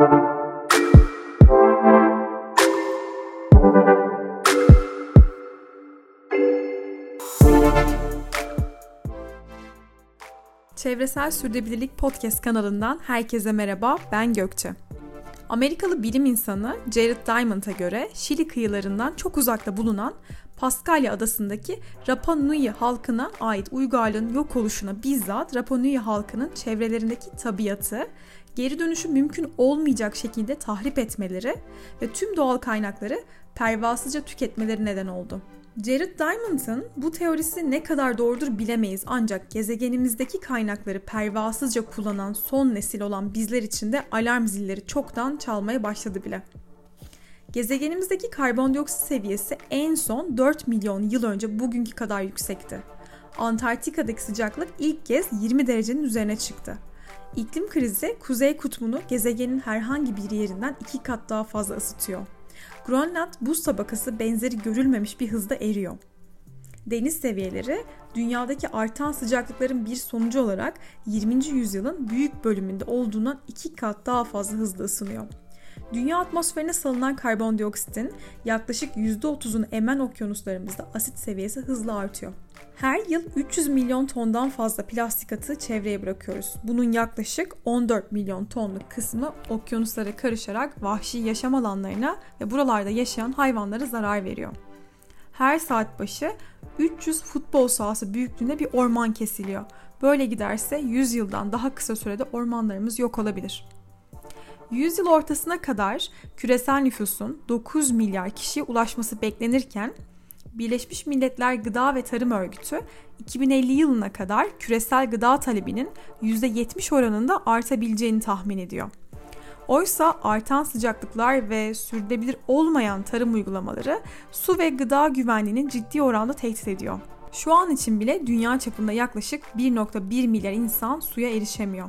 Çevresel Sürdürülebilirlik Podcast kanalından herkese merhaba, ben Gökçe. Amerikalı bilim insanı Jared Diamond'a göre Şili kıyılarından çok uzakta bulunan Paskalya adasındaki Rapa Nui halkına ait uygarlığın yok oluşuna bizzat Rapa Nui halkının çevrelerindeki tabiatı, geri dönüşü mümkün olmayacak şekilde tahrip etmeleri ve tüm doğal kaynakları pervasızca tüketmeleri neden oldu. Jared Diamond'ın bu teorisi ne kadar doğrudur bilemeyiz ancak gezegenimizdeki kaynakları pervasızca kullanan son nesil olan bizler için de alarm zilleri çoktan çalmaya başladı bile. Gezegenimizdeki karbondioksit seviyesi en son 4 milyon yıl önce bugünkü kadar yüksekti. Antarktika'daki sıcaklık ilk kez 20 derecenin üzerine çıktı. İklim krizi Kuzey Kutbu'nu gezegenin herhangi bir yerinden iki kat daha fazla ısıtıyor. Grönland buz tabakası benzeri görülmemiş bir hızda eriyor. Deniz seviyeleri dünyadaki artan sıcaklıkların bir sonucu olarak 20. yüzyılın büyük bölümünde olduğundan iki kat daha fazla hızlı ısınıyor. Dünya atmosferine salınan karbondioksitin yaklaşık %30'unu emen okyanuslarımızda asit seviyesi hızla artıyor. Her yıl 300 milyon tondan fazla plastik atığı çevreye bırakıyoruz. Bunun yaklaşık 14 milyon tonluk kısmı okyanuslara karışarak vahşi yaşam alanlarına ve buralarda yaşayan hayvanlara zarar veriyor. Her saat başı 300 futbol sahası büyüklüğünde bir orman kesiliyor. Böyle giderse 100 yıldan daha kısa sürede ormanlarımız yok olabilir. Yüzyıl ortasına kadar küresel nüfusun 9 milyar kişiye ulaşması beklenirken Birleşmiş Milletler Gıda ve Tarım Örgütü 2050 yılına kadar küresel gıda talebinin %70 oranında artabileceğini tahmin ediyor. Oysa artan sıcaklıklar ve sürdürülebilir olmayan tarım uygulamaları su ve gıda güvenliğinin ciddi oranda tehdit ediyor. Şu an için bile dünya çapında yaklaşık 1.1 milyar insan suya erişemiyor.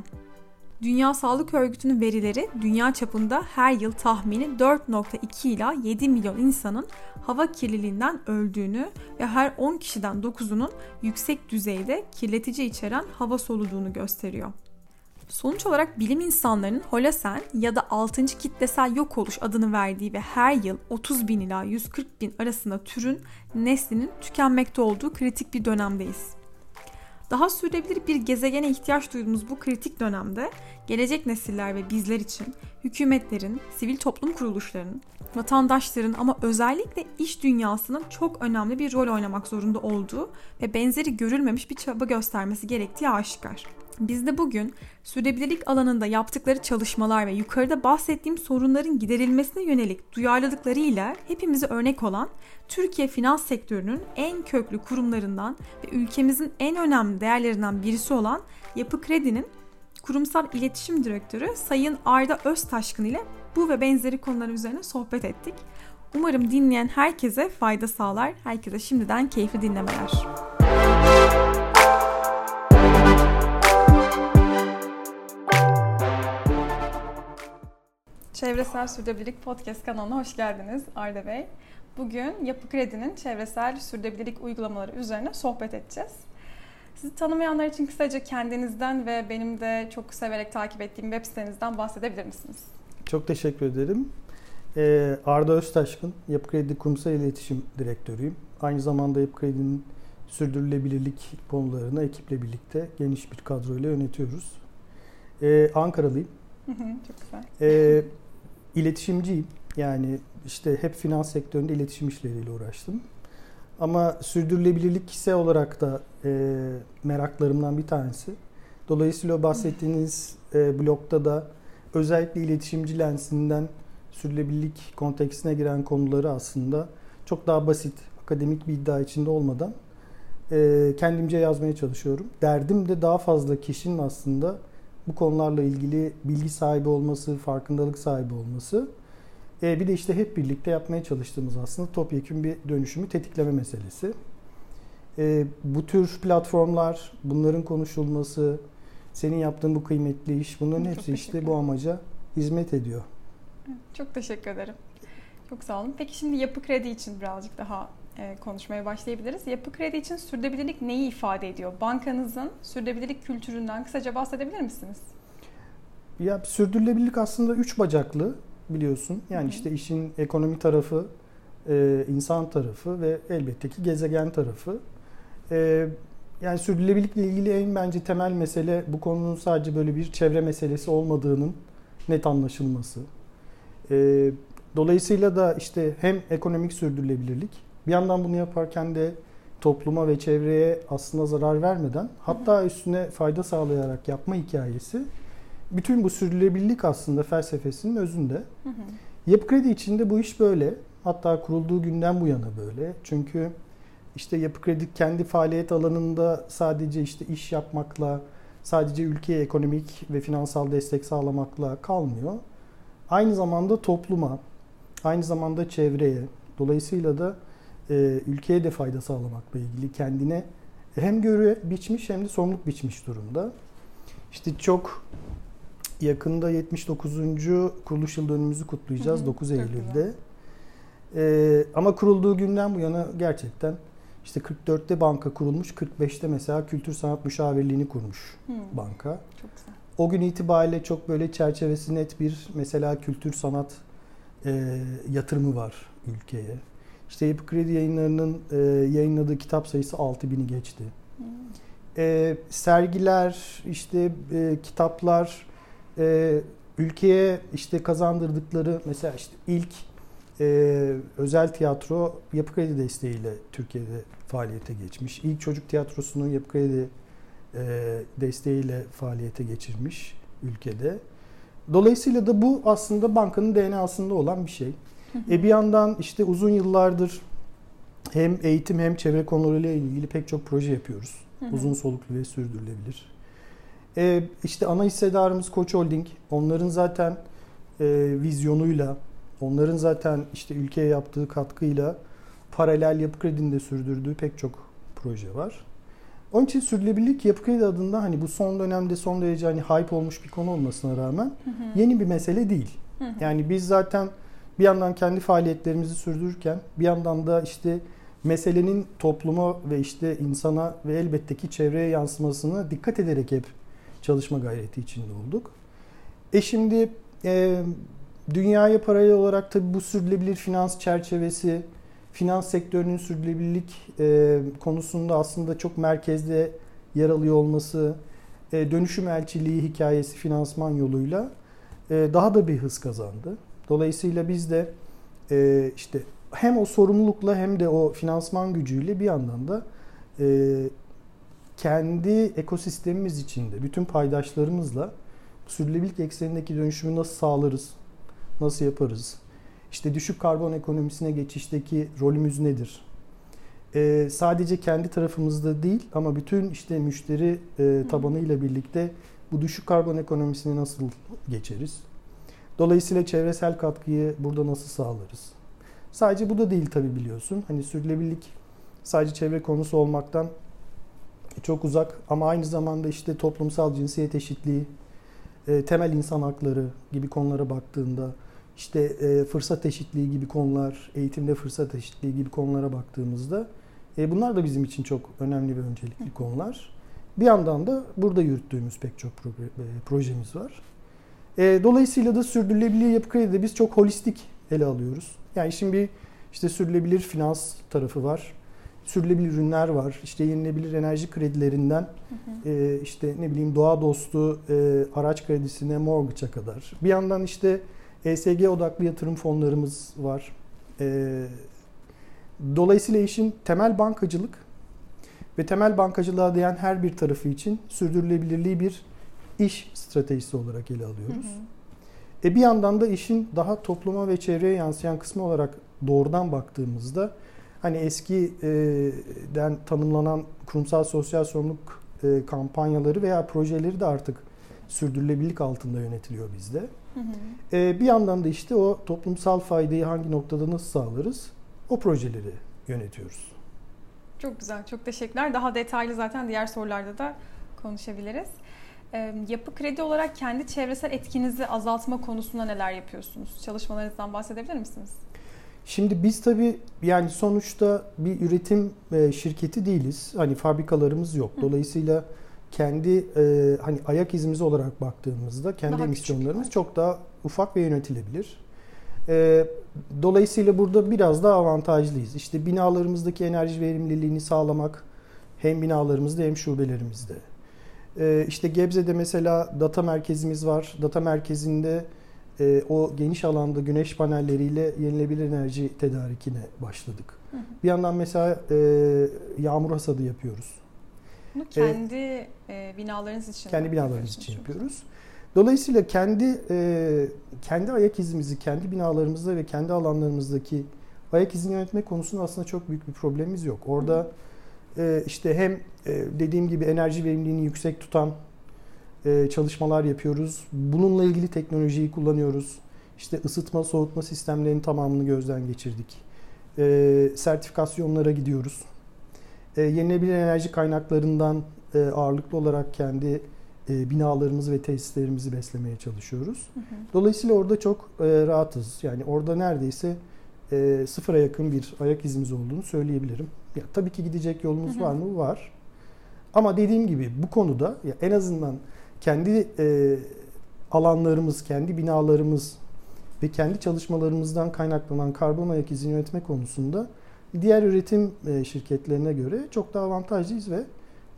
Dünya Sağlık Örgütü'nün verileri dünya çapında her yıl tahmini 4.2 ila 7 milyon insanın hava kirliliğinden öldüğünü ve her 10 kişiden 9'unun yüksek düzeyde kirletici içeren hava soluduğunu gösteriyor. Sonuç olarak bilim insanlarının Holosen ya da 6. kitlesel yok oluş adını verdiği ve her yıl 30 bin ila 140 bin arasında türün neslinin tükenmekte olduğu kritik bir dönemdeyiz. Daha sürdürülebilir bir gezegene ihtiyaç duyduğumuz bu kritik dönemde gelecek nesiller ve bizler için hükümetlerin, sivil toplum kuruluşlarının, vatandaşların ama özellikle iş dünyasının çok önemli bir rol oynamak zorunda olduğu ve benzeri görülmemiş bir çaba göstermesi gerektiği aşikar. Biz de bugün sürdürülebilirlik alanında yaptıkları çalışmalar ve yukarıda bahsettiğim sorunların giderilmesine yönelik duyarlılıklarıyla hepimize örnek olan Türkiye finans sektörünün en köklü kurumlarından ve ülkemizin en önemli değerlerinden birisi olan Yapı Kredi'nin kurumsal iletişim direktörü Sayın Arda Öztaşkın ile bu ve benzeri konular üzerine sohbet ettik. Umarım dinleyen herkese fayda sağlar. Herkese şimdiden keyifli dinlemeler. Çevresel Sürdürülebilirlik Podcast kanalına hoş geldiniz Arda Bey. Bugün Yapı Kredi'nin çevresel sürdürülebilirlik uygulamaları üzerine sohbet edeceğiz. Sizi tanımayanlar için kısaca kendinizden ve benim de çok severek takip ettiğim web sitenizden bahsedebilir misiniz? Çok teşekkür ederim. Ee, Arda Öztaşkın, Yapı Kredi Kurumsal İletişim Direktörüyüm. Aynı zamanda Yapı Kredi'nin sürdürülebilirlik konularını ekiple birlikte geniş bir kadroyla yönetiyoruz. Ee, Ankaralıyım. Çok güzel. Ee, iletişimciyim. Yani işte hep finans sektöründe iletişim işleriyle uğraştım. Ama sürdürülebilirlik kişisel olarak da e, meraklarımdan bir tanesi. Dolayısıyla bahsettiğiniz e, blokta da özellikle iletişimci lensinden sürdürülebilirlik kontekstine giren konuları aslında çok daha basit, akademik bir iddia içinde olmadan e, kendimce yazmaya çalışıyorum. Derdim de daha fazla kişinin aslında bu konularla ilgili bilgi sahibi olması, farkındalık sahibi olması. E, bir de işte hep birlikte yapmaya çalıştığımız aslında topyekun bir dönüşümü tetikleme meselesi. E, bu tür platformlar, bunların konuşulması, senin yaptığın bu kıymetli iş, bunların Çok hepsi işte bu amaca hizmet ediyor. Çok teşekkür ederim. Çok sağ olun. Peki şimdi yapı kredi için birazcık daha konuşmaya başlayabiliriz. Yapı kredi için sürdürülebilirlik neyi ifade ediyor? Bankanızın sürdürülebilirlik kültüründen kısaca bahsedebilir misiniz? Ya sürdürülebilirlik aslında üç bacaklı biliyorsun. Yani Hı-hı. işte işin ekonomi tarafı, e, insan tarafı ve elbette ki gezegen tarafı. E, yani sürdürülebilirlikle ilgili en bence temel mesele bu konunun sadece böyle bir çevre meselesi olmadığının net anlaşılması. E, dolayısıyla da işte hem ekonomik sürdürülebilirlik bir yandan bunu yaparken de topluma ve çevreye aslında zarar vermeden hatta üstüne fayda sağlayarak yapma hikayesi bütün bu sürdürülebilirlik aslında felsefesinin özünde. Hı hı. Yapı Kredi içinde bu iş böyle. Hatta kurulduğu günden bu yana böyle. Çünkü işte Yapı Kredi kendi faaliyet alanında sadece işte iş yapmakla, sadece ülkeye ekonomik ve finansal destek sağlamakla kalmıyor. Aynı zamanda topluma, aynı zamanda çevreye, dolayısıyla da e, ülkeye de fayda sağlamakla ilgili kendine hem göre biçmiş hem de sorumluluk biçmiş durumda. İşte çok yakında 79. kuruluş yıl dönümümüzü kutlayacağız hı hı, 9 Eylül'de. Ee, ama kurulduğu günden bu yana gerçekten işte 44'te banka kurulmuş, 45'te mesela kültür sanat müşavirliğini kurmuş hı. banka. Çok güzel. O gün itibariyle çok böyle çerçevesi net bir mesela kültür sanat e, yatırımı var ülkeye. İşte Yapı Kredi yayınlarının e, yayınladığı kitap sayısı 6000'i geçti. Hmm. E, sergiler, işte e, kitaplar, e, ülkeye işte kazandırdıkları mesela işte ilk e, özel tiyatro Yapı Kredi desteğiyle Türkiye'de faaliyete geçmiş. İlk çocuk tiyatrosunun Yapı Kredi e, desteğiyle faaliyete geçirmiş ülkede. Dolayısıyla da bu aslında bankanın DNA'sında olan bir şey. E bir yandan işte uzun yıllardır hem eğitim hem çevre konularıyla ilgili pek çok proje yapıyoruz. Uzun soluklu ve sürdürülebilir. E, işte ana hissedarımız Koç Holding. Onların zaten e, vizyonuyla, onların zaten işte ülkeye yaptığı katkıyla paralel yapı kredinde sürdürdüğü pek çok proje var. Onun için sürdürülebilirlik yapı kredi adında hani bu son dönemde son derece hani hype olmuş bir konu olmasına rağmen hı hı. yeni bir mesele değil. Hı hı. Yani biz zaten bir yandan kendi faaliyetlerimizi sürdürürken bir yandan da işte meselenin topluma ve işte insana ve elbette ki çevreye yansımasını dikkat ederek hep çalışma gayreti içinde olduk. E şimdi e, dünyaya paralel olarak tabii bu sürdürülebilir finans çerçevesi, finans sektörünün sürdürülebilirlik e, konusunda aslında çok merkezde yer alıyor olması, e, dönüşüm elçiliği hikayesi finansman yoluyla e, daha da bir hız kazandı. Dolayısıyla biz de e, işte hem o sorumlulukla hem de o finansman gücüyle bir yandan da e, kendi ekosistemimiz içinde bütün paydaşlarımızla sürdürülebilirlik eksenindeki dönüşümü nasıl sağlarız, nasıl yaparız? İşte düşük karbon ekonomisine geçişteki rolümüz nedir? Ee, sadece kendi tarafımızda değil ama bütün işte müşteri e, tabanıyla birlikte bu düşük karbon ekonomisini nasıl geçeriz? Dolayısıyla çevresel katkıyı burada nasıl sağlarız? Sadece bu da değil tabi biliyorsun. Hani sürdürülebilirlik sadece çevre konusu olmaktan çok uzak ama aynı zamanda işte toplumsal cinsiyet eşitliği, e, temel insan hakları gibi konulara baktığında işte e, fırsat eşitliği gibi konular, eğitimde fırsat eşitliği gibi konulara baktığımızda e, bunlar da bizim için çok önemli ve öncelikli konular. Bir yandan da burada yürüttüğümüz pek çok projemiz var. Dolayısıyla da sürdürülebilir yapı kredide biz çok holistik ele alıyoruz. Yani şimdi bir işte sürdürülebilir finans tarafı var sürülebilir ürünler var. İşte yenilebilir enerji kredilerinden hı hı. E, işte ne bileyim doğa dostu e, araç kredisine mortgage'a kadar. Bir yandan işte ESG odaklı yatırım fonlarımız var. E, dolayısıyla işin temel bankacılık ve temel bankacılığa değen her bir tarafı için sürdürülebilirliği bir iş stratejisi olarak ele alıyoruz. Hı hı. E bir yandan da işin daha topluma ve çevreye yansıyan kısmı olarak doğrudan baktığımızda hani eskiden tanımlanan kurumsal sosyal sorumluluk e, kampanyaları veya projeleri de artık sürdürülebilirlik altında yönetiliyor bizde. Hı hı. E, bir yandan da işte o toplumsal faydayı hangi noktada nasıl sağlarız o projeleri yönetiyoruz. Çok güzel, çok teşekkürler. Daha detaylı zaten diğer sorularda da konuşabiliriz. E, yapı kredi olarak kendi çevresel etkinizi azaltma konusunda neler yapıyorsunuz? Çalışmalarınızdan bahsedebilir misiniz? Şimdi biz tabii yani sonuçta bir üretim e, şirketi değiliz. Hani fabrikalarımız yok. Dolayısıyla kendi e, hani ayak izimiz olarak baktığımızda kendi Daha emisyonlarımız küçük. çok daha ufak ve yönetilebilir. E, dolayısıyla burada biraz daha avantajlıyız. İşte binalarımızdaki enerji verimliliğini sağlamak hem binalarımızda hem şubelerimizde. E, işte Gebze'de mesela data merkezimiz var. Data merkezinde e, o geniş alanda güneş panelleriyle yenilebilir enerji tedarikine başladık. Hı hı. Bir yandan mesela e, yağmur hasadı yapıyoruz. Bunu kendi e, binalarınız için Kendi binalarımız için yapıyoruz. Dolayısıyla kendi e, kendi ayak izimizi kendi binalarımızda ve kendi alanlarımızdaki ayak izini yönetme konusunda aslında çok büyük bir problemimiz yok. Orada e, işte hem e, dediğim gibi enerji verimliliğini yüksek tutan e, çalışmalar yapıyoruz. Bununla ilgili teknolojiyi kullanıyoruz. İşte ısıtma, soğutma sistemlerinin tamamını gözden geçirdik. E, sertifikasyonlara gidiyoruz. E, yenilebilir enerji kaynaklarından e, ağırlıklı olarak kendi e, binalarımızı ve tesislerimizi beslemeye çalışıyoruz. Hı hı. Dolayısıyla orada çok e, rahatız. Yani orada neredeyse e, sıfıra yakın bir ayak izimiz olduğunu söyleyebilirim. Ya, tabii ki gidecek yolumuz Hı hı. var mı? Var. Ama dediğim gibi bu konuda ya en azından kendi e, alanlarımız, kendi binalarımız ve kendi çalışmalarımızdan kaynaklanan karbon ayak izini yönetme konusunda diğer üretim e, şirketlerine göre çok daha avantajlıyız ve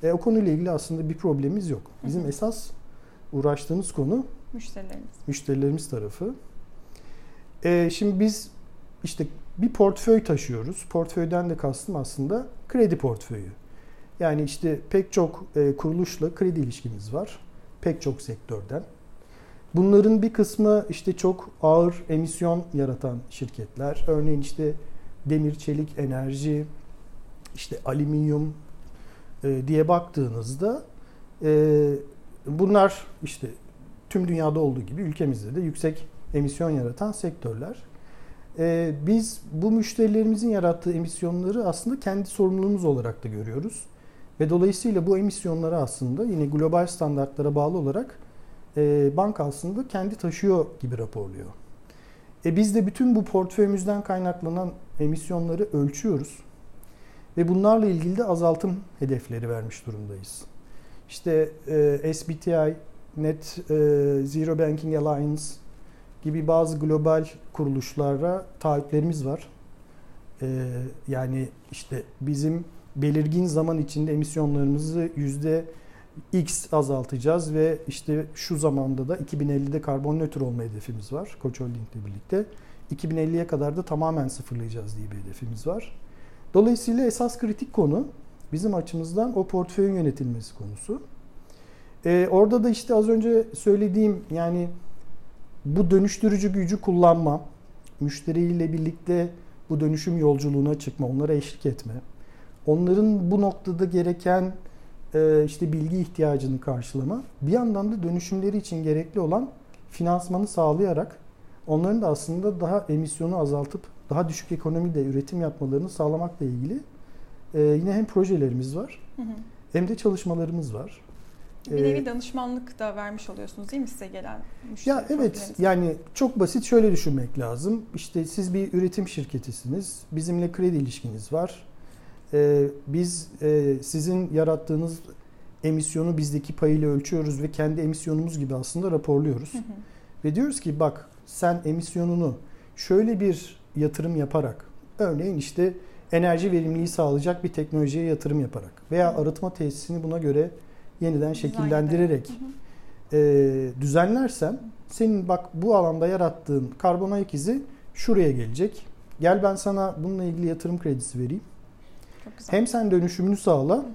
e, o konuyla ilgili aslında bir problemimiz yok. Bizim Hı hı. esas uğraştığımız konu Müşterileriniz. müşterilerimiz tarafı. E, şimdi biz işte bir portföy taşıyoruz. Portföyden de kastım aslında kredi portföyü. Yani işte pek çok e, kuruluşla kredi ilişkimiz var. Pek çok sektörden. Bunların bir kısmı işte çok ağır emisyon yaratan şirketler. Örneğin işte demir, çelik, enerji, işte alüminyum e, diye baktığınızda e, bunlar işte tüm dünyada olduğu gibi ülkemizde de yüksek emisyon yaratan sektörler. E, biz bu müşterilerimizin yarattığı emisyonları aslında kendi sorumluluğumuz olarak da görüyoruz. Ve dolayısıyla bu emisyonları aslında yine global standartlara bağlı olarak e, banka aslında kendi taşıyor gibi raporluyor. E biz de bütün bu portföyümüzden kaynaklanan emisyonları ölçüyoruz. Ve bunlarla ilgili de azaltım hedefleri vermiş durumdayız. İşte e, SBTI, Net e, Zero Banking Alliance gibi bazı global kuruluşlara taahhütlerimiz var. E, yani işte bizim belirgin zaman içinde emisyonlarımızı yüzde X azaltacağız ve işte şu zamanda da 2050'de karbon nötr olma hedefimiz var Koç Holding ile birlikte. 2050'ye kadar da tamamen sıfırlayacağız diye bir hedefimiz var. Dolayısıyla esas kritik konu bizim açımızdan o portföyün yönetilmesi konusu. Ee, orada da işte az önce söylediğim yani bu dönüştürücü gücü kullanma, müşteriyle birlikte bu dönüşüm yolculuğuna çıkma, onlara eşlik etme, onların bu noktada gereken e, işte bilgi ihtiyacını karşılama, bir yandan da dönüşümleri için gerekli olan finansmanı sağlayarak onların da aslında daha emisyonu azaltıp daha düşük ekonomide üretim yapmalarını sağlamakla ilgili e, yine hem projelerimiz var Hı hı. hem de çalışmalarımız var. Bir Ee, nevi danışmanlık da vermiş oluyorsunuz değil mi size gelen müşteri Ya evet yani çok basit şöyle düşünmek lazım. İşte siz bir üretim şirketisiniz. Bizimle kredi ilişkiniz var. Ee, biz e, sizin yarattığınız emisyonu bizdeki payıyla ölçüyoruz ve kendi emisyonumuz gibi aslında raporluyoruz. Hı hı. Ve diyoruz ki bak sen emisyonunu şöyle bir yatırım yaparak örneğin işte enerji verimliliği sağlayacak bir teknolojiye yatırım yaparak veya arıtma tesisini buna göre yeniden şekillendirerek. Hı hı. e, düzenlersen senin bak bu alanda yarattığın karbon ayak izi şuraya gelecek. Gel ben sana bununla ilgili yatırım kredisi vereyim. Çok güzel. Hem sen dönüşümünü sağla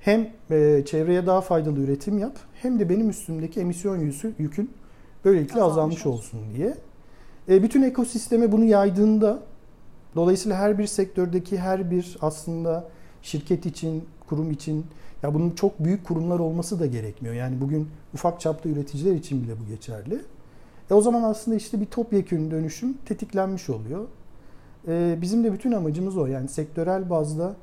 hem e, çevreye daha faydalı üretim yap hem de benim üstümdeki emisyon yüzü, yükün böylelikle Azalmış azalmış olsun diye. E, bütün ekosisteme bunu yaydığında dolayısıyla her bir sektördeki her bir aslında şirket için, kurum için ya bunun çok büyük kurumlar olması da gerekmiyor. Yani bugün ufak çapta üreticiler için bile bu geçerli. E o zaman aslında işte bir topyekün dönüşüm tetiklenmiş oluyor. E, bizim de bütün amacımız o. Yani sektörel bazda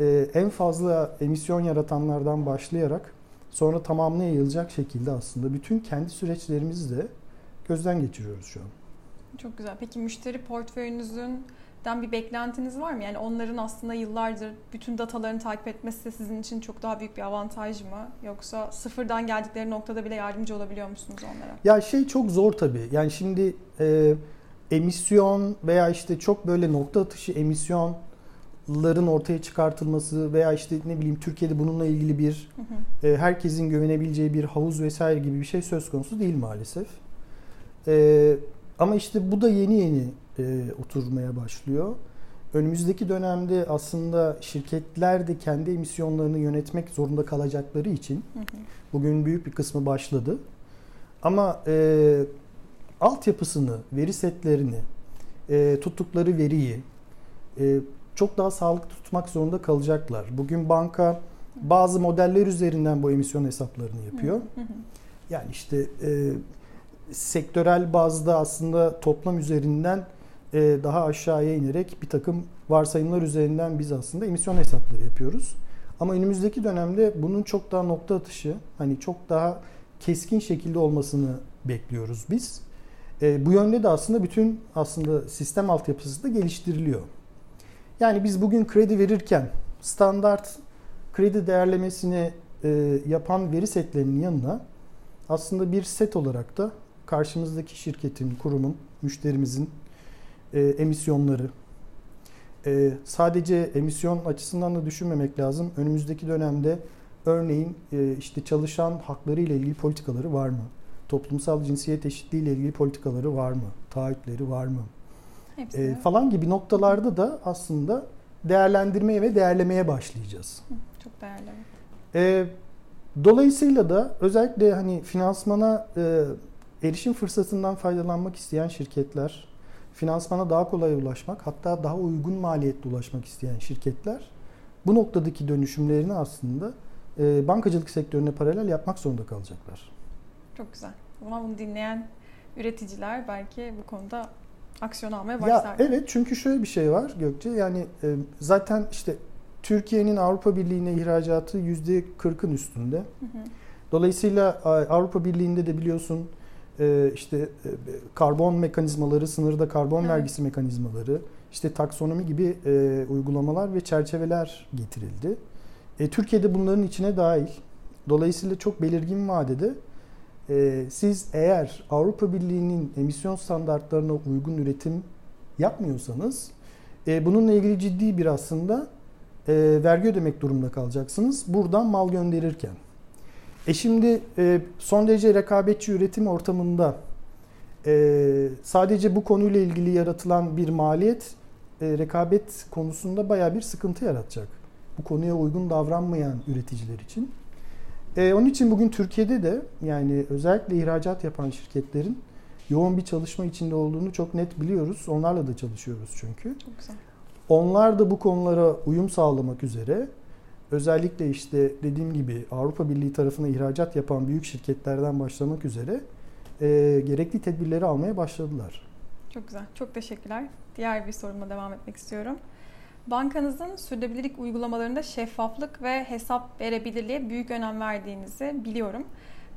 e, en fazla emisyon yaratanlardan başlayarak sonra tamamına yayılacak şekilde aslında bütün kendi süreçlerimizi de gözden geçiriyoruz şu an. Çok güzel. Peki müşteri portföyünüzün den bir beklentiniz var mı? Yani onların aslında yıllardır bütün datalarını takip etmesi de sizin için çok daha büyük bir avantaj mı? Yoksa sıfırdan geldikleri noktada bile yardımcı olabiliyor musunuz onlara? Ya şey çok zor tabii. Yani şimdi e, emisyon veya işte çok böyle nokta atışı emisyonların ortaya çıkartılması veya işte ne bileyim Türkiye'de bununla ilgili bir hı hı. E, herkesin güvenebileceği bir havuz vesaire gibi bir şey söz konusu değil maalesef. E, ama işte bu da yeni yeni e, oturmaya başlıyor. Önümüzdeki dönemde aslında şirketler de kendi emisyonlarını yönetmek zorunda kalacakları için hı hı. bugün büyük bir kısmı başladı. Ama e, altyapısını, veri setlerini, e, tuttukları veriyi e, çok daha sağlıklı tutmak zorunda kalacaklar. Bugün banka bazı modeller üzerinden bu emisyon hesaplarını yapıyor. Hı hı. Yani işte e, sektörel bazda aslında toplam üzerinden daha aşağıya inerek bir takım varsayımlar üzerinden biz aslında emisyon hesapları yapıyoruz. Ama önümüzdeki dönemde bunun çok daha nokta atışı, hani çok daha keskin şekilde olmasını bekliyoruz biz. E, bu yönde de aslında bütün aslında sistem altyapısı da geliştiriliyor. Yani biz bugün kredi verirken standart kredi değerlemesini e, yapan veri setlerinin yanına aslında bir set olarak da karşımızdaki şirketin, kurumun, müşterimizin e, emisyonları. E, sadece emisyon açısından da düşünmemek lazım. Önümüzdeki dönemde örneğin e, işte çalışan hakları ile ilgili politikaları var mı? Toplumsal cinsiyet eşitliği ile ilgili politikaları var mı? Taahhütleri var mı? E, falan gibi noktalarda da aslında değerlendirmeye ve değerlemeye başlayacağız. Çok değerli. E, dolayısıyla da özellikle hani finansmana e, erişim fırsatından faydalanmak isteyen şirketler, finansmana daha kolay ulaşmak, hatta daha uygun maliyetli ulaşmak isteyen şirketler bu noktadaki dönüşümlerini aslında e, bankacılık sektörüne paralel yapmak zorunda kalacaklar. Çok güzel. Ama bunu dinleyen üreticiler belki bu konuda aksiyon almaya başlar. Ya evet çünkü şöyle bir şey var Gökçe yani e, zaten işte Türkiye'nin Avrupa Birliği'ne ihracatı %40'ın üstünde. Hı hı. Dolayısıyla Avrupa Birliği'nde de biliyorsun e, işte e, karbon mekanizmaları, sınırda karbon evet. vergisi mekanizmaları, işte taksonomi gibi e, uygulamalar ve çerçeveler getirildi. E, Türkiye'de bunların içine dahil. Dolayısıyla çok belirgin vadede e, siz eğer Avrupa Birliği'nin emisyon standartlarına uygun üretim yapmıyorsanız e, bununla ilgili ciddi bir aslında e, vergi ödemek durumunda kalacaksınız. Buradan mal gönderirken. E şimdi e, son derece rekabetçi üretim ortamında e, sadece bu konuyla ilgili yaratılan bir maliyet e, rekabet konusunda baya bir sıkıntı yaratacak. Bu konuya uygun davranmayan üreticiler için. E, onun için bugün Türkiye'de de yani özellikle ihracat yapan şirketlerin yoğun bir çalışma içinde olduğunu çok net biliyoruz. Onlarla da çalışıyoruz çünkü. Çok güzel. Onlar da bu konulara uyum sağlamak üzere özellikle işte dediğim gibi Avrupa Birliği tarafına ihracat yapan büyük şirketlerden başlamak üzere e, gerekli tedbirleri almaya başladılar. Çok güzel. Çok teşekkürler. Diğer bir soruma devam etmek istiyorum. Bankanızın sürdürülebilirlik uygulamalarında şeffaflık ve hesap verebilirliğe büyük önem verdiğinizi biliyorum.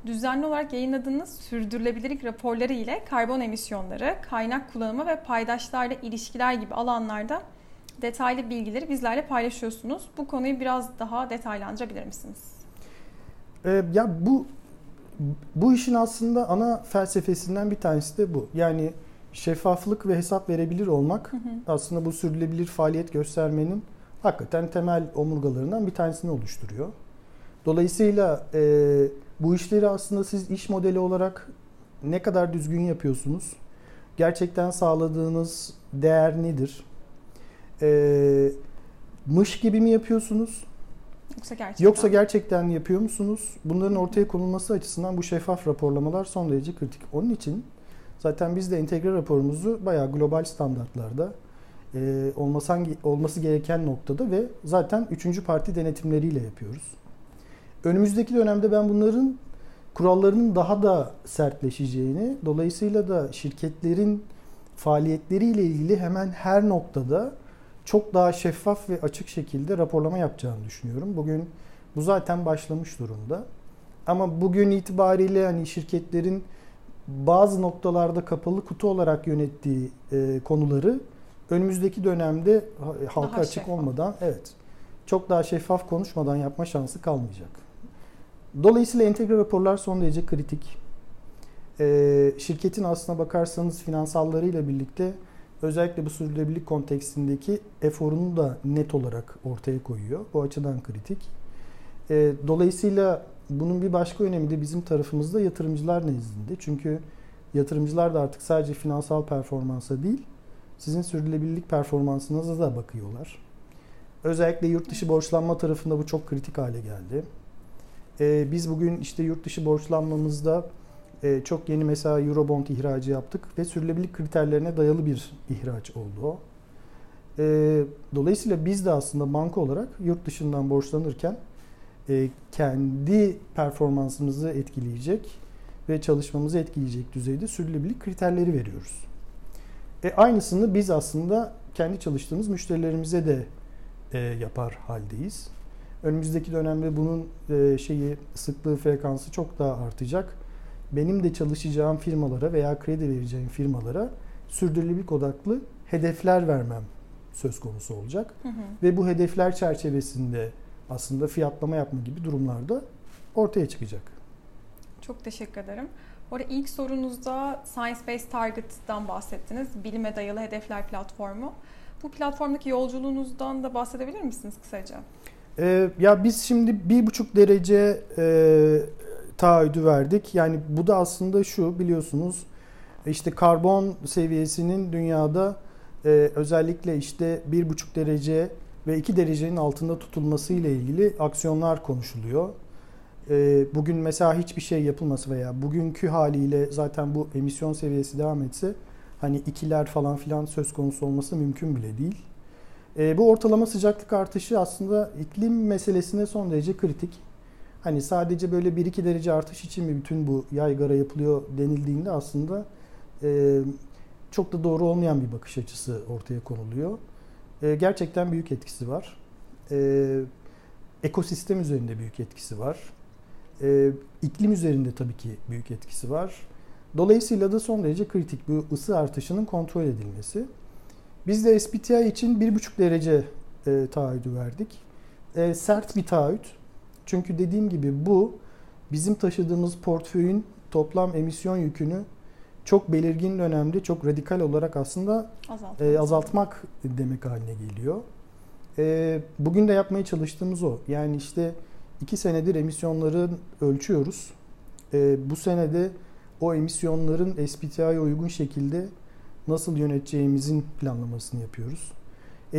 Düzenli olarak yayınladığınız sürdürülebilirlik raporları ile karbon emisyonları, kaynak kullanımı ve paydaşlarla ilişkiler gibi alanlarda detaylı bilgileri bizlerle paylaşıyorsunuz. Bu konuyu biraz daha detaylandırabilir misiniz? Ee, ya bu bu işin aslında ana felsefesinden bir tanesi de bu. Yani şeffaflık ve hesap verebilir olmak hı hı. aslında bu sürdürülebilir faaliyet göstermenin hakikaten temel omurgalarından bir tanesini oluşturuyor. Dolayısıyla e, bu işleri aslında siz iş modeli olarak ne kadar düzgün yapıyorsunuz? Gerçekten sağladığınız değer nedir? E, mış gibi mi yapıyorsunuz? Yoksa gerçekten. Yoksa gerçekten yapıyor musunuz? Bunların ortaya konulması açısından bu şeffaf raporlamalar son derece kritik. Onun için zaten biz de entegre raporumuzu bayağı global standartlarda e, olmasan, olması gereken noktada ve zaten üçüncü parti denetimleriyle yapıyoruz. Önümüzdeki dönemde ben bunların kurallarının daha da sertleşeceğini, dolayısıyla da şirketlerin faaliyetleriyle ilgili hemen her noktada çok daha şeffaf ve açık şekilde raporlama yapacağını düşünüyorum. Bugün bu zaten başlamış durumda. Ama bugün itibariyle hani şirketlerin bazı noktalarda kapalı kutu olarak yönettiği e, konuları önümüzdeki dönemde halka Daha açık şeffaf. olmadan evet çok daha şeffaf konuşmadan yapma şansı kalmayacak. Dolayısıyla entegre raporlar son derece kritik. Ee, şirketin aslına bakarsanız finansallarıyla birlikte özellikle bu sürdürülebilirlik kontekstindeki eforunu da net olarak ortaya koyuyor. Bu açıdan kritik. Ee, dolayısıyla bunun bir başka önemi de bizim tarafımızda yatırımcılar nezdinde. Çünkü yatırımcılar da artık sadece finansal performansa değil, sizin sürdürülebilirlik performansınıza da bakıyorlar. Özellikle yurt dışı borçlanma tarafında bu çok kritik hale geldi. Ee, biz bugün işte yurt dışı borçlanmamızda e, çok yeni mesela Eurobond ihracı yaptık ve sürdürülebilirlik kriterlerine dayalı bir ihraç oldu o. Ee, dolayısıyla biz de aslında banka olarak yurt dışından borçlanırken e, kendi performansımızı etkileyecek ve çalışmamızı etkileyecek düzeyde sürdürülebilirlik kriterleri veriyoruz. E, aynısını biz aslında kendi çalıştığımız müşterilerimize de e, yapar haldeyiz. Önümüzdeki dönemde bunun e, şeyi sıklığı frekansı çok daha artacak. Benim de çalışacağım firmalara veya kredi vereceğim firmalara sürdürülebilirlik odaklı hedefler vermem söz konusu olacak. Hı hı. Ve bu hedefler çerçevesinde aslında fiyatlama yapma gibi durumlarda ortaya çıkacak. Çok teşekkür ederim. Orada ilk sorunuzda Science Based Target'tan bahsettiniz. Bilime dayalı hedefler platformu. Bu platformdaki yolculuğunuzdan da bahsedebilir misiniz kısaca? Ee, ya biz şimdi bir buçuk derece e, taahhüdü verdik. Yani bu da aslında şu biliyorsunuz işte karbon seviyesinin dünyada e, özellikle işte bir buçuk derece ve 2 derecenin altında tutulması ile ilgili aksiyonlar konuşuluyor. E, bugün mesela hiçbir şey yapılması veya bugünkü haliyle zaten bu emisyon seviyesi devam etse hani ikiler falan filan söz konusu olması mümkün bile değil. E, bu ortalama sıcaklık artışı aslında iklim meselesine son derece kritik. Hani sadece böyle 1-2 derece artış için mi bütün bu yaygara yapılıyor denildiğinde aslında e, çok da doğru olmayan bir bakış açısı ortaya konuluyor. E, gerçekten büyük etkisi var. E, ekosistem üzerinde büyük etkisi var. E, iklim üzerinde tabii ki büyük etkisi var. Dolayısıyla da son derece kritik bu ısı artışının kontrol edilmesi. Biz de SBTI için 1,5 derece e, taahhüdü verdik. E, sert bir taahhüt. Çünkü dediğim gibi bu bizim taşıdığımız portföyün toplam emisyon yükünü çok belirgin dönemde çok radikal olarak aslında Azaltmak. e, azaltmak demek haline geliyor. E, bugün de yapmaya çalıştığımız o. Yani işte iki senedir emisyonları ölçüyoruz. E, bu senede o emisyonların SBTI'ye uygun şekilde nasıl yöneteceğimizin planlamasını yapıyoruz.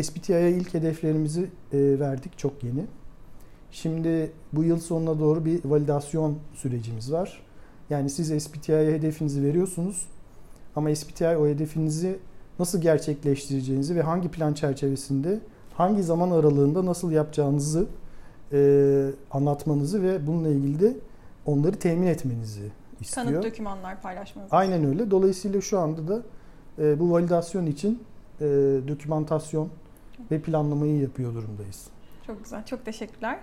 SBTI'ye ilk hedeflerimizi e, verdik çok yeni. Şimdi bu yıl sonuna doğru bir validasyon sürecimiz var. Yani siz SBTI'ye hedefinizi veriyorsunuz ama SBTI o hedefinizi nasıl gerçekleştireceğinizi ve hangi plan çerçevesinde, hangi zaman aralığında nasıl yapacağınızı e, anlatmanızı ve bununla ilgili de onları temin etmenizi istiyor. Kanıt dokümanlar paylaşmanız. Aynen öyle. Dolayısıyla şu anda da e, bu validasyon için e, dokümantasyon ve planlamayı yapıyor durumdayız. Çok güzel. Çok teşekkürler.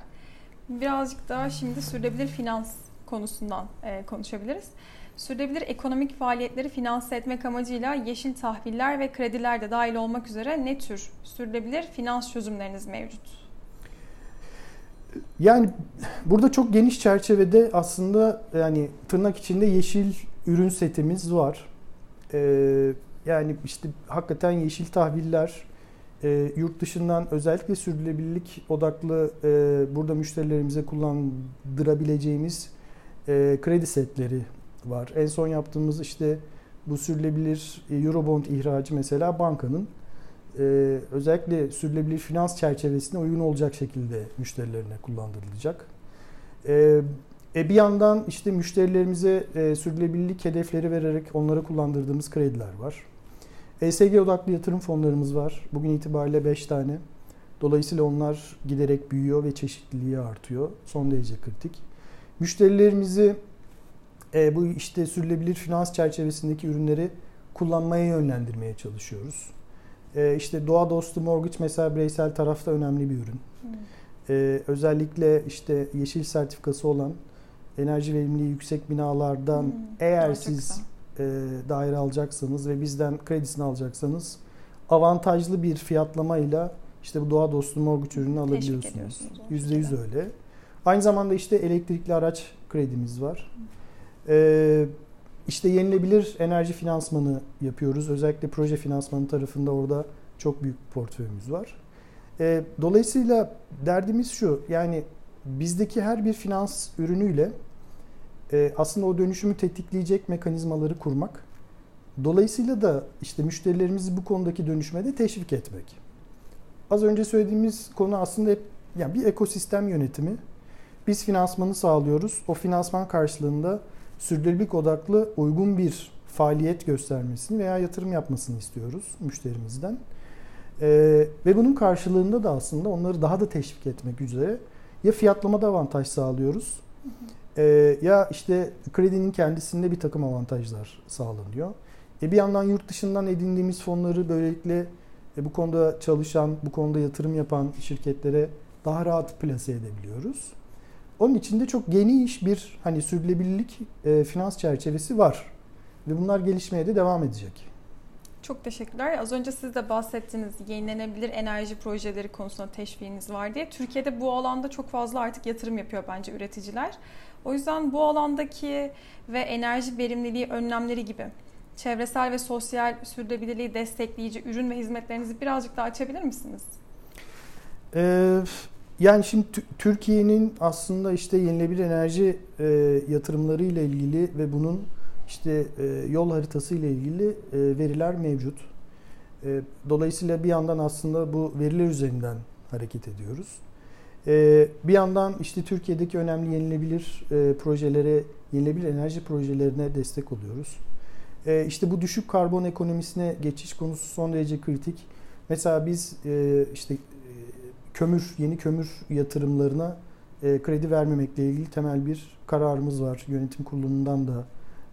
Birazcık daha şimdi sürdürülebilir finans konusundan e, konuşabiliriz. Sürdürülebilir ekonomik faaliyetleri finanse etmek amacıyla yeşil tahviller ve krediler de dahil olmak üzere ne tür sürdürülebilir finans çözümleriniz mevcut? Yani burada çok geniş çerçevede aslında yani tırnak içinde yeşil ürün setimiz var. Ee, yani işte hakikaten yeşil tahviller e, yurt dışından özellikle sürdürülebilirlik odaklı e, burada müşterilerimize kullandırabileceğimiz e, kredi setleri var. En son yaptığımız işte bu sürdürülebilir Eurobond ihracı mesela bankanın e, özellikle sürdürülebilir finans çerçevesine uygun olacak şekilde müşterilerine kullandırılacak. E, e bir yandan işte müşterilerimize e, sürdürülebilirlik hedefleri vererek onlara kullandırdığımız krediler var. ESG odaklı yatırım fonlarımız var. Bugün itibariyle 5 tane. Dolayısıyla onlar giderek büyüyor ve çeşitliliği artıyor. Son derece kritik. Müşterilerimizi e, bu işte sürülebilir finans çerçevesindeki ürünleri kullanmaya yönlendirmeye çalışıyoruz. E, işte doğa dostu mortgage mesela bireysel tarafta önemli bir ürün. E, özellikle işte yeşil sertifikası olan enerji verimliliği yüksek binalardan Hmm, eğer siz e, daire alacaksanız ve bizden kredisini alacaksanız avantajlı bir fiyatlamayla işte bu doğa dostu mortgage ürünü alabiliyorsunuz. Yüzde yüz öyle. Aynı zamanda işte elektrikli araç kredimiz var. Ee, işte yenilebilir enerji finansmanı yapıyoruz. Özellikle proje finansmanı tarafında orada çok büyük bir portföyümüz var. Ee, dolayısıyla derdimiz şu yani bizdeki her bir finans ürünüyle e, aslında o dönüşümü tetikleyecek mekanizmaları kurmak. Dolayısıyla da işte müşterilerimizi bu konudaki dönüşüme de teşvik etmek. Az önce söylediğimiz konu aslında hep yani bir ekosistem yönetimi. Biz finansmanı sağlıyoruz. O finansman karşılığında sürdürülebilirlik odaklı uygun bir faaliyet göstermesini veya yatırım yapmasını istiyoruz müşterimizden. Ee, ve bunun karşılığında da aslında onları daha da teşvik etmek üzere ya fiyatlamada avantaj sağlıyoruz e, ya işte kredinin kendisinde bir takım avantajlar sağlanıyor. E bir yandan yurt dışından edindiğimiz fonları böylelikle e, bu konuda çalışan, bu konuda yatırım yapan şirketlere daha rahat plase edebiliyoruz. Onun içinde çok geniş bir hani sürdürülebilirlik e, finans çerçevesi var ve bunlar gelişmeye de devam edecek. Çok teşekkürler. Az önce siz de bahsettiniz yenilenebilir enerji projeleri konusunda teşviğiniz var diye. Türkiye'de bu alanda çok fazla artık yatırım yapıyor bence üreticiler. O yüzden bu alandaki ve enerji verimliliği önlemleri gibi çevresel ve sosyal sürdürülebilirliği destekleyici ürün ve hizmetlerinizi birazcık daha açabilir misiniz? Ee, yani şimdi Türkiye'nin aslında işte yenilenebilir enerji e, yatırımları ile ilgili ve bunun işte e, yol haritası ile ilgili e, veriler mevcut. E, dolayısıyla bir yandan aslında bu veriler üzerinden hareket ediyoruz. E, bir yandan işte Türkiye'deki önemli yenilebilir e, projelere, yenilebilir enerji projelerine destek oluyoruz. E, işte bu düşük karbon ekonomisine geçiş konusu son derece kritik. Mesela biz e, işte e, kömür, yeni kömür yatırımlarına e, kredi vermemekle ilgili temel bir kararımız var. Yönetim kurulundan da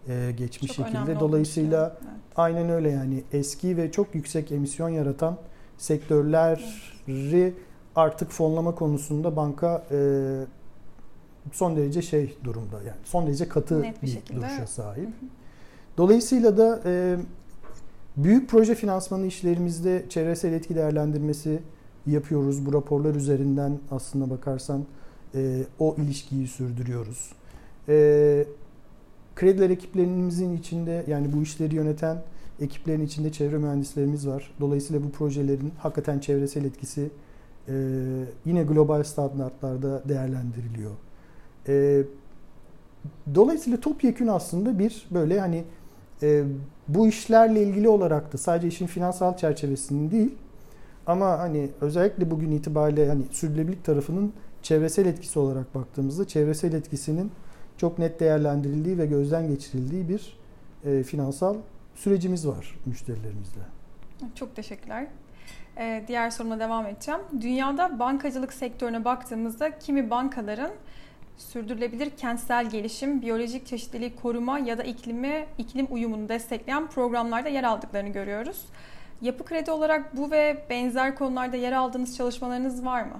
e, geçmiş çok şekilde. Dolayısıyla evet. aynen öyle yani eski ve çok yüksek emisyon yaratan sektörleri evet. Artık fonlama konusunda banka e, son derece şey durumda yani son derece katı Net bir, bir şekilde, duruşa sahip. Hı hı. Dolayısıyla da e, büyük proje finansmanı işlerimizde çevresel etki değerlendirmesi yapıyoruz. Bu raporlar üzerinden aslında bakarsan e, o ilişkiyi sürdürüyoruz. E, krediler ekiplerimizin içinde yani bu işleri yöneten ekiplerin içinde çevre mühendislerimiz var. Dolayısıyla bu projelerin hakikaten çevresel etkisi yine global standartlarda değerlendiriliyor. E, dolayısıyla topyekün aslında bir böyle hani e, bu işlerle ilgili olarak da sadece işin finansal çerçevesinin değil ama hani özellikle bugün itibariyle hani sürdürülebilirlik tarafının çevresel etkisi olarak baktığımızda çevresel etkisinin çok net değerlendirildiği ve gözden geçirildiği bir e, finansal sürecimiz var müşterilerimizle. Çok teşekkürler. Ee, diğer soruma devam edeceğim. Dünyada bankacılık sektörüne baktığımızda kimi bankaların sürdürülebilir kentsel gelişim, biyolojik çeşitliliği koruma ya da iklimi, iklim uyumunu destekleyen programlarda yer aldıklarını görüyoruz. Yapı kredi olarak bu ve benzer konularda yer aldığınız çalışmalarınız var mı?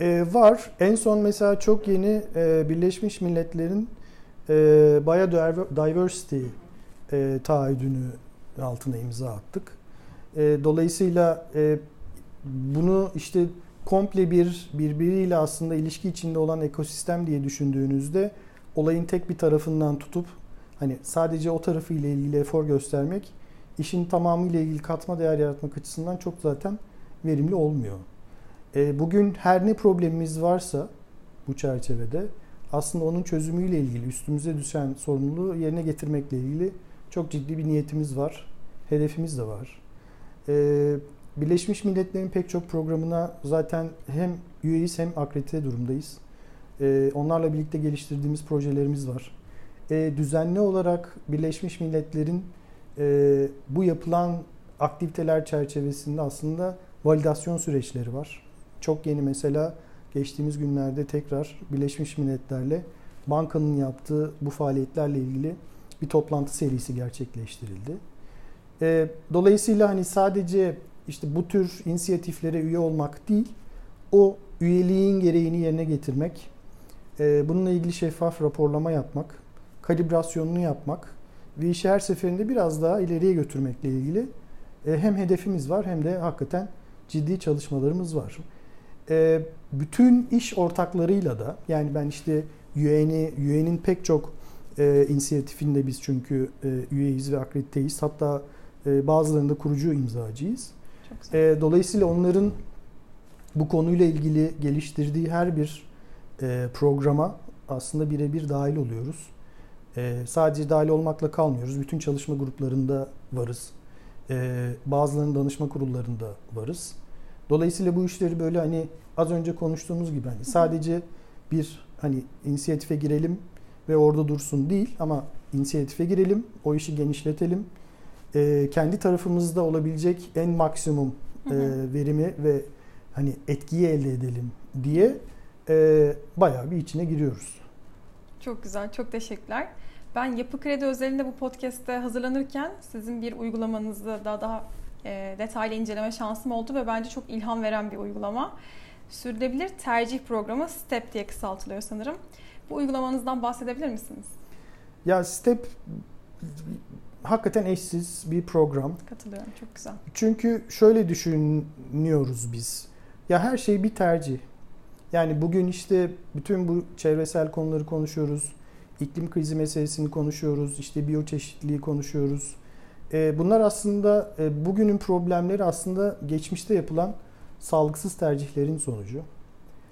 Ee, var. En son mesela çok yeni e, Birleşmiş Milletler'in e, Biodiversity e, taahhüdünü altına imza attık. E, dolayısıyla e, bunu işte komple bir birbiriyle aslında ilişki içinde olan ekosistem diye düşündüğünüzde olayın tek bir tarafından tutup hani sadece o tarafı ile ilgili efor göstermek işin tamamıyla ilgili katma değer yaratmak açısından çok zaten verimli olmuyor. E, bugün her ne problemimiz varsa bu çerçevede aslında onun çözümüyle ilgili üstümüze düşen sorumluluğu yerine getirmekle ilgili çok ciddi bir niyetimiz var. Hedefimiz de var. E, Birleşmiş Milletler'in pek çok programına zaten hem üyeyiz hem akredite durumdayız. E, onlarla birlikte geliştirdiğimiz projelerimiz var. Düzenli olarak Birleşmiş Milletler'in bu yapılan aktiviteler çerçevesinde aslında validasyon süreçleri var. Çok yeni mesela geçtiğimiz günlerde tekrar Birleşmiş Milletler'le bankanın yaptığı bu faaliyetlerle ilgili bir toplantı serisi gerçekleştirildi. Ee, dolayısıyla hani sadece işte bu tür inisiyatiflere üye olmak değil, o üyeliğin gereğini yerine getirmek, e, bununla ilgili şeffaf raporlama yapmak, kalibrasyonunu yapmak ve işi her seferinde biraz daha ileriye götürmekle ilgili e, hem hedefimiz var hem de hakikaten ciddi çalışmalarımız var. E, bütün iş ortaklarıyla da yani ben işte UN'i, UN'in pek çok e, inisiyatifinde biz çünkü e, üyeyiz ve akrediteyiz. Hatta e, bazılarında kurucu imzacıyız. E, dolayısıyla onların bu konuyla ilgili geliştirdiği her bir e, programa aslında birebir dahil oluyoruz. E, sadece dahil olmakla kalmıyoruz. Bütün çalışma gruplarında varız. E, bazılarının danışma kurullarında varız. Dolayısıyla bu işleri böyle hani az önce konuştuğumuz gibi hani sadece bir hani inisiyatife girelim ve orada dursun değil ama inisiyatife girelim, o işi genişletelim. E, kendi tarafımızda olabilecek en maksimum e, verimi ve hani etkiyi elde edelim diye e, bayağı bir içine giriyoruz. Çok güzel, çok teşekkürler. Ben Yapı Kredi özelinde bu podcast'te hazırlanırken sizin bir uygulamanızı daha daha e, detaylı inceleme şansım oldu ve bence çok ilham veren bir uygulama. Sürdürülebilir tercih programı STEP diye kısaltılıyor sanırım. Bu uygulamanızdan bahsedebilir misiniz? Ya STEP hakikaten eşsiz bir program. Katılıyorum. Çok güzel. Çünkü şöyle düşünüyoruz biz. Ya her şey bir tercih. Yani bugün işte bütün bu çevresel konuları konuşuyoruz. İklim krizi meselesini konuşuyoruz. İşte biyoçeşitliliği konuşuyoruz. Ee, bunlar aslında e, bugünün problemleri aslında geçmişte yapılan sağlıksız tercihlerin sonucu.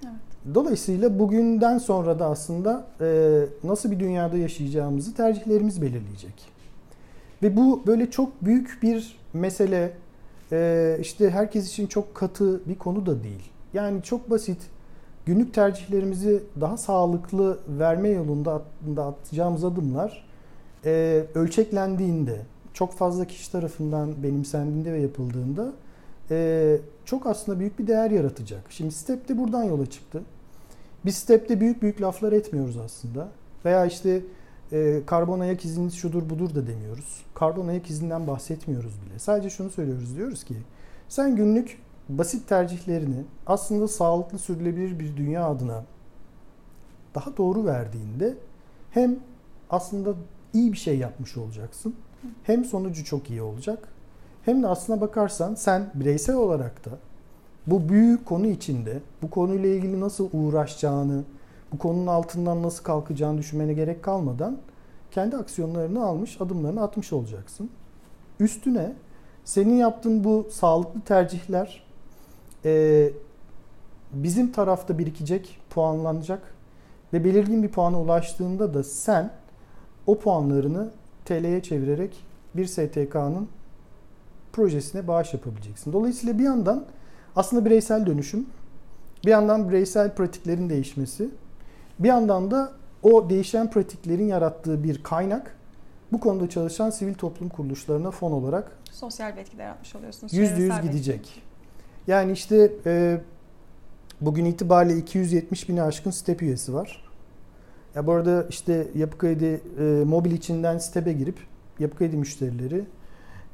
Evet. Dolayısıyla bugünden sonra da aslında e, nasıl bir dünyada yaşayacağımızı tercihlerimiz belirleyecek. Ve bu böyle çok büyük bir mesele, e, işte herkes için çok katı bir konu da değil. Yani çok basit günlük tercihlerimizi daha sağlıklı verme yolunda atacağımız adımlar e, ölçeklendiğinde, çok fazla kişi tarafından benimsendiğinde ve yapıldığında e, çok aslında büyük bir değer yaratacak. Şimdi STEP de buradan yola çıktı. Biz STEP'te büyük büyük laflar etmiyoruz aslında. Veya işte e, karbon ayak iziniz şudur budur da demiyoruz. Karbon ayak izinden bahsetmiyoruz bile. Sadece şunu söylüyoruz diyoruz ki sen günlük basit tercihlerini aslında sağlıklı sürdürülebilir bir dünya adına daha doğru verdiğinde hem aslında iyi bir şey yapmış olacaksın. Hem sonucu çok iyi olacak. Hem de aslına bakarsan sen bireysel olarak da bu büyük konu içinde bu konuyla ilgili nasıl uğraşacağını, bu konunun altından nasıl kalkacağını düşünmene gerek kalmadan kendi aksiyonlarını almış, adımlarını atmış olacaksın. Üstüne senin yaptığın bu sağlıklı tercihler e, bizim tarafta birikecek, puanlanacak ve belirgin bir puana ulaştığında da sen o puanlarını TL'ye çevirerek bir STK'nın projesine bağış yapabileceksin. Dolayısıyla bir yandan aslında bireysel dönüşüm, bir yandan bireysel pratiklerin değişmesi, bir yandan da o değişen pratiklerin yarattığı bir kaynak bu konuda çalışan sivil toplum kuruluşlarına fon olarak sosyal bir etki de yaratmış oluyorsunuz. Yüzde yüz gidecek. Yani işte e, bugün itibariyle 270 bini aşkın STEP üyesi var. Ya bu arada işte Yapı Kredi e, mobil içinden STEP'e girip Yapı Kredi müşterileri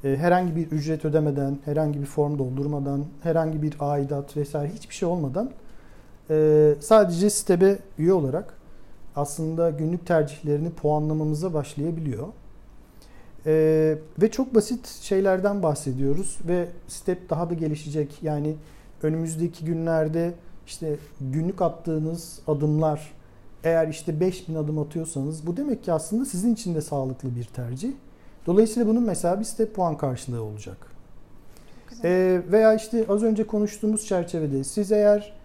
e, herhangi bir ücret ödemeden, herhangi bir form doldurmadan, herhangi bir aidat vesaire hiçbir şey olmadan e, sadece STEP'e üye olarak aslında günlük tercihlerini puanlamamıza başlayabiliyor. Ee, ve çok basit şeylerden bahsediyoruz ve step daha da gelişecek. Yani önümüzdeki günlerde işte günlük attığınız adımlar eğer işte 5000 adım atıyorsanız bu demek ki aslında sizin için de sağlıklı bir tercih. Dolayısıyla bunun mesela bir step puan karşılığı olacak. Ee, veya işte az önce konuştuğumuz çerçevede siz eğer e,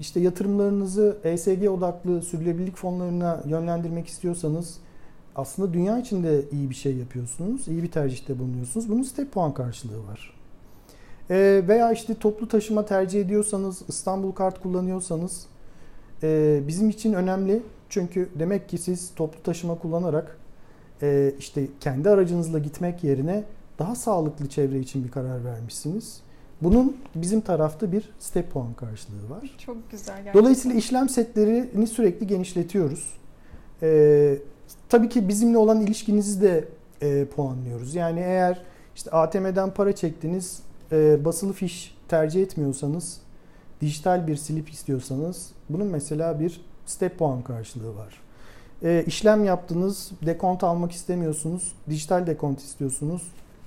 işte yatırımlarınızı ESG odaklı sürdürülebilirlik fonlarına yönlendirmek istiyorsanız aslında dünya içinde iyi bir şey yapıyorsunuz. iyi bir tercihte bulunuyorsunuz. Bunun step puan karşılığı var. E, veya işte toplu taşıma tercih ediyorsanız, İstanbul kart kullanıyorsanız e, bizim için önemli. Çünkü demek ki siz toplu taşıma kullanarak e, işte kendi aracınızla gitmek yerine daha sağlıklı çevre için bir karar vermişsiniz. Bunun bizim tarafta bir step puan karşılığı var. Çok güzel gerçekten. Dolayısıyla işlem setlerini sürekli genişletiyoruz. Ee, tabii ki bizimle olan ilişkinizi de e, puanlıyoruz. Yani eğer işte ATM'den para çektiniz, e, basılı fiş tercih etmiyorsanız, dijital bir slip istiyorsanız bunun mesela bir step puan karşılığı var. E, işlem yaptınız, dekont almak istemiyorsunuz, dijital dekont istiyorsunuz.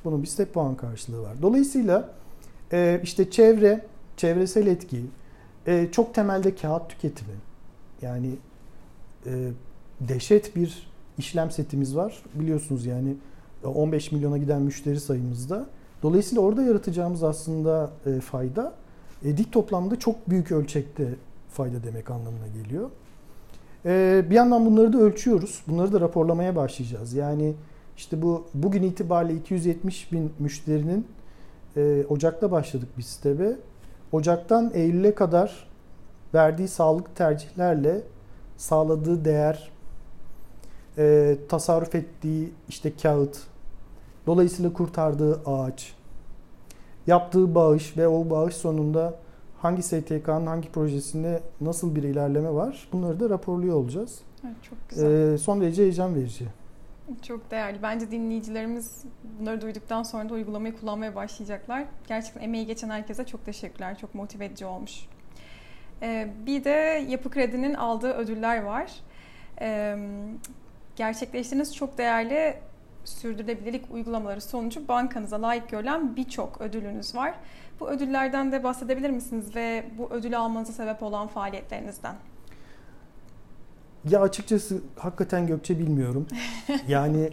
Bunun bir step puan karşılığı var. Dolayısıyla e, işte çevre, çevresel etki, e, çok temelde kağıt tüketimi. Yani e, dehşet bir işlem setimiz var. Biliyorsunuz yani 15 milyona giden müşteri sayımızda. Dolayısıyla orada yaratacağımız aslında e, fayda e, dik toplamda çok büyük ölçekte fayda demek anlamına geliyor. E, bir yandan bunları da ölçüyoruz. Bunları da raporlamaya başlayacağız. Yani işte bu bugün itibariyle 270 bin müşterinin e, Ocak'ta başladık biz STEB'e. Ocak'tan Eylül'e kadar verdiği sağlık tercihlerle sağladığı değer, e, tasarruf ettiği işte kağıt, dolayısıyla kurtardığı ağaç, yaptığı bağış ve o bağış sonunda hangi STK'nın hangi projesinde nasıl bir ilerleme var bunları da raporluyor olacağız. Evet, çok güzel. E, son derece heyecan verici. Çok değerli. Bence dinleyicilerimiz bunları duyduktan sonra da uygulamayı kullanmaya başlayacaklar. Gerçekten emeği geçen herkese çok teşekkürler. Çok motive edici olmuş. Ee, bir de Yapı Kredi'nin aldığı ödüller var. Ee, gerçekleştiğiniz çok değerli sürdürülebilirlik uygulamaları sonucu bankanıza layık görülen birçok ödülünüz var. Bu ödüllerden de bahsedebilir misiniz ve bu ödülü almanıza sebep olan faaliyetlerinizden? Ya açıkçası hakikaten Gökçe bilmiyorum. Yani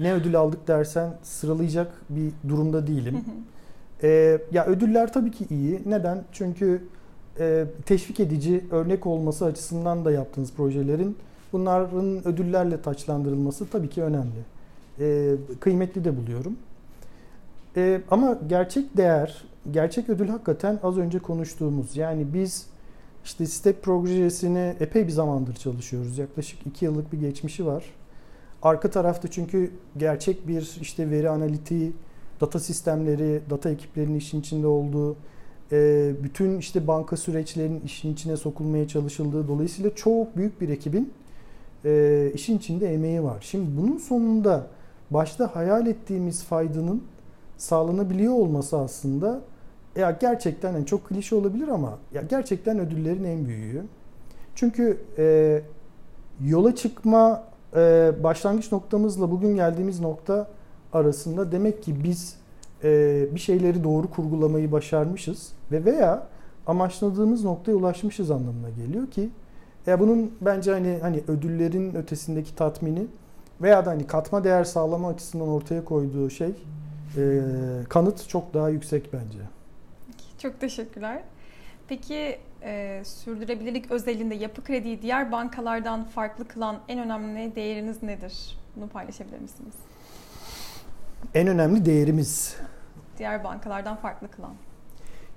ne ödül aldık dersen sıralayacak bir durumda değilim. ee, ya ödüller tabii ki iyi. Neden? Çünkü e, teşvik edici örnek olması açısından da yaptığınız projelerin bunların ödüllerle taçlandırılması tabii ki önemli. E, kıymetli de buluyorum. E, ama gerçek değer, gerçek ödül hakikaten az önce konuştuğumuz. Yani biz işte STEP projesini epey bir zamandır çalışıyoruz. Yaklaşık iki yıllık bir geçmişi var. Arka tarafta çünkü gerçek bir işte veri analitiği, data sistemleri, data ekiplerinin işin içinde olduğu, e, bütün işte banka süreçlerinin işin içine sokulmaya çalışıldığı dolayısıyla çok büyük bir ekibin e, işin içinde emeği var. Şimdi bunun sonunda başta hayal ettiğimiz faydanın sağlanabiliyor olması aslında ya gerçekten yani çok klişe olabilir ama ya gerçekten ödüllerin en büyüğü. Çünkü e, yola çıkma e, başlangıç noktamızla bugün geldiğimiz nokta arasında demek ki biz e, bir şeyleri doğru kurgulamayı başarmışız ve veya amaçladığımız noktaya ulaşmışız anlamına geliyor ki ya bunun bence hani hani ödüllerin ötesindeki tatmini veya da hani katma değer sağlama açısından ortaya koyduğu şey e, kanıt çok daha yüksek bence. Çok teşekkürler. Peki e, sürdürülebilirlik özelinde yapı krediyi diğer bankalardan farklı kılan en önemli değeriniz nedir? Bunu paylaşabilir misiniz? En önemli değerimiz. Diğer bankalardan farklı kılan.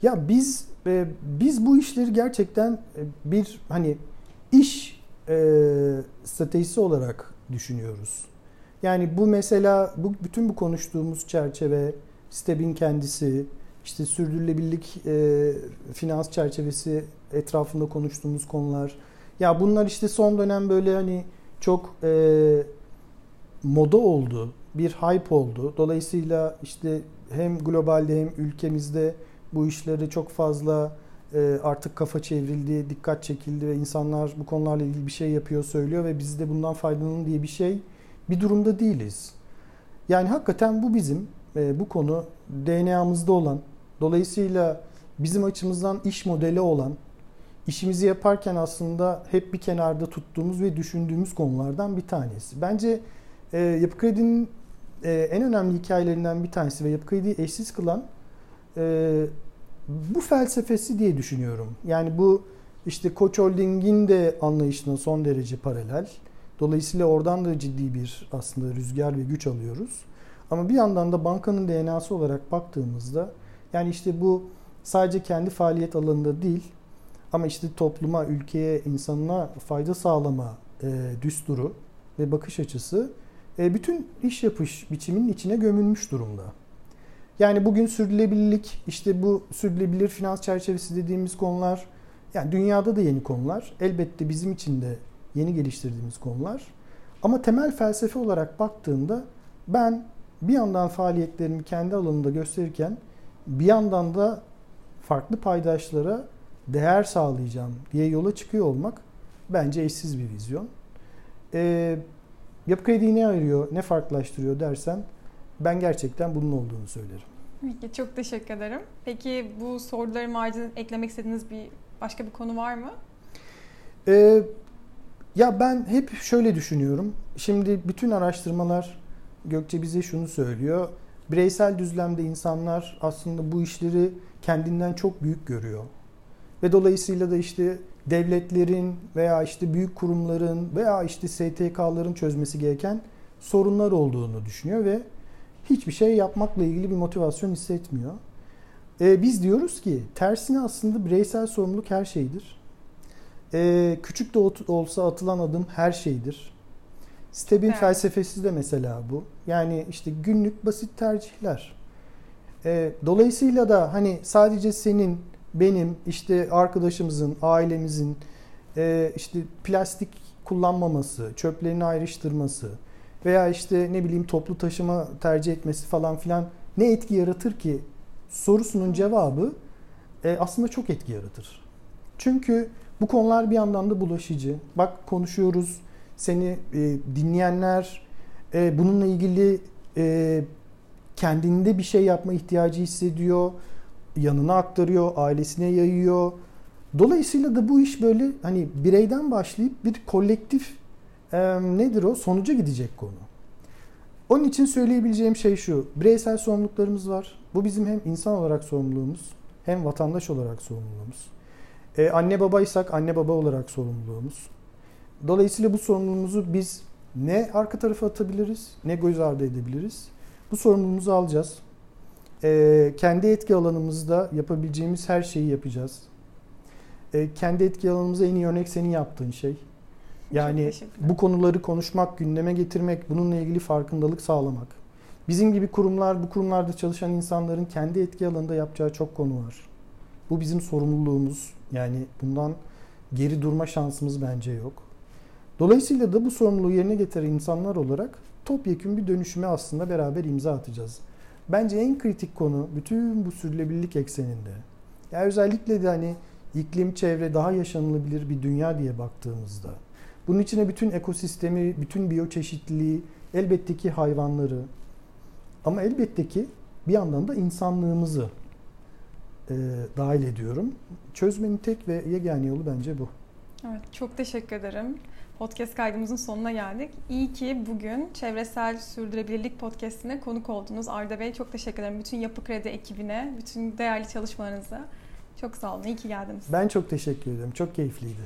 Ya biz e, biz bu işleri gerçekten e, bir hani iş e, stratejisi olarak düşünüyoruz. Yani bu mesela bu bütün bu konuştuğumuz çerçeve, STEB'in kendisi, işte sürdürülebilirlik e, finans çerçevesi etrafında konuştuğumuz konular. Ya bunlar işte son dönem böyle hani çok e, moda oldu, bir hype oldu. Dolayısıyla işte hem globalde hem ülkemizde bu işleri çok fazla e, artık kafa çevrildi, dikkat çekildi ve insanlar bu konularla ilgili bir şey yapıyor, söylüyor ve biz de bundan faydalanın diye bir şey bir durumda değiliz. Yani hakikaten bu bizim e, bu konu DNA'mızda olan, dolayısıyla bizim açımızdan iş modeli olan, işimizi yaparken aslında hep bir kenarda tuttuğumuz ve düşündüğümüz konulardan bir tanesi. Bence e, Yapı Kredi'nin e, en önemli hikayelerinden bir tanesi ve Yapı Kredi'yi eşsiz kılan e, bu felsefesi diye düşünüyorum. Yani bu işte Koç Holding'in de anlayışına son derece paralel. Dolayısıyla oradan da ciddi bir aslında rüzgar ve güç alıyoruz. Ama bir yandan da bankanın DNA'sı olarak baktığımızda yani işte bu sadece kendi faaliyet alanında değil ama işte topluma, ülkeye, insanına fayda sağlama e, düsturu ve bakış açısı e, bütün iş yapış biçiminin içine gömülmüş durumda. Yani bugün sürdürülebilirlik, işte bu sürdürülebilir finans çerçevesi dediğimiz konular, yani dünyada da yeni konular. Elbette bizim için de yeni geliştirdiğimiz konular. Ama temel felsefe olarak baktığımda ben bir yandan faaliyetlerimi kendi alanımda gösterirken bir yandan da farklı paydaşlara değer sağlayacağım diye yola çıkıyor olmak bence eşsiz bir vizyon. Ee, yapı krediyi ne ayırıyor, ne farklılaştırıyor dersen ben gerçekten bunun olduğunu söylerim. Peki çok teşekkür ederim. Peki bu soruların haricinde eklemek istediğiniz bir başka bir konu var mı? Ee, ya ben hep şöyle düşünüyorum. Şimdi bütün araştırmalar Gökçe bize şunu söylüyor. Bireysel düzlemde insanlar aslında bu işleri kendinden çok büyük görüyor. Ve dolayısıyla da işte devletlerin veya işte büyük kurumların veya işte STK'ların çözmesi gereken sorunlar olduğunu düşünüyor ve hiçbir şey yapmakla ilgili bir motivasyon hissetmiyor. Ee, biz diyoruz ki tersine aslında bireysel sorumluluk her şeydir. Ee, küçük de olsa atılan adım her şeydir. Steb'in evet. felsefesi de mesela bu. Yani işte günlük basit tercihler. Ee, dolayısıyla da hani sadece senin, benim, işte arkadaşımızın, ailemizin e, işte plastik kullanmaması, çöplerini ayrıştırması veya işte ne bileyim toplu taşıma tercih etmesi falan filan ne etki yaratır ki sorusunun cevabı e, aslında çok etki yaratır. Çünkü bu konular bir yandan da bulaşıcı. Bak konuşuyoruz, seni e, dinleyenler e, bununla ilgili e, kendinde bir şey yapma ihtiyacı hissediyor, yanına aktarıyor, ailesine yayıyor. Dolayısıyla da bu iş böyle hani bireyden başlayıp bir kolektif e, nedir o sonuca gidecek konu. Onun için söyleyebileceğim şey şu. Bireysel sorumluluklarımız var. Bu bizim hem insan olarak sorumluluğumuz hem vatandaş olarak sorumluluğumuz. Ee, anne babaysak anne baba olarak sorumluluğumuz. Dolayısıyla bu sorumluluğumuzu biz ne arka tarafa atabiliriz ne göz ardı edebiliriz. Bu sorumluluğumuzu alacağız. Ee, kendi etki alanımızda yapabileceğimiz her şeyi yapacağız. Ee, kendi etki alanımıza en iyi örnek senin yaptığın şey. Yani bu konuları konuşmak, gündeme getirmek, bununla ilgili farkındalık sağlamak. Bizim gibi kurumlar, bu kurumlarda çalışan insanların kendi etki alanında yapacağı çok konu var. Bu bizim sorumluluğumuz. Yani bundan geri durma şansımız bence yok. Dolayısıyla da bu sorumluluğu yerine getiren insanlar olarak topyekun bir dönüşüme aslında beraber imza atacağız. Bence en kritik konu bütün bu sürdürülebilirlik ekseninde. Yani özellikle de hani iklim, çevre daha yaşanılabilir bir dünya diye baktığımızda. Bunun içine bütün ekosistemi, bütün biyoçeşitliliği, elbette ki hayvanları ama elbette ki bir yandan da insanlığımızı e, dahil ediyorum. Çözmenin tek ve yegane yolu bence bu. Evet, çok teşekkür ederim podcast kaydımızın sonuna geldik. İyi ki bugün Çevresel Sürdürülebilirlik Podcast'ine konuk oldunuz. Arda Bey çok teşekkür ederim. Bütün Yapı Kredi ekibine, bütün değerli çalışmalarınıza. Çok sağ olun. İyi ki geldiniz. Ben çok teşekkür ederim. Çok keyifliydi.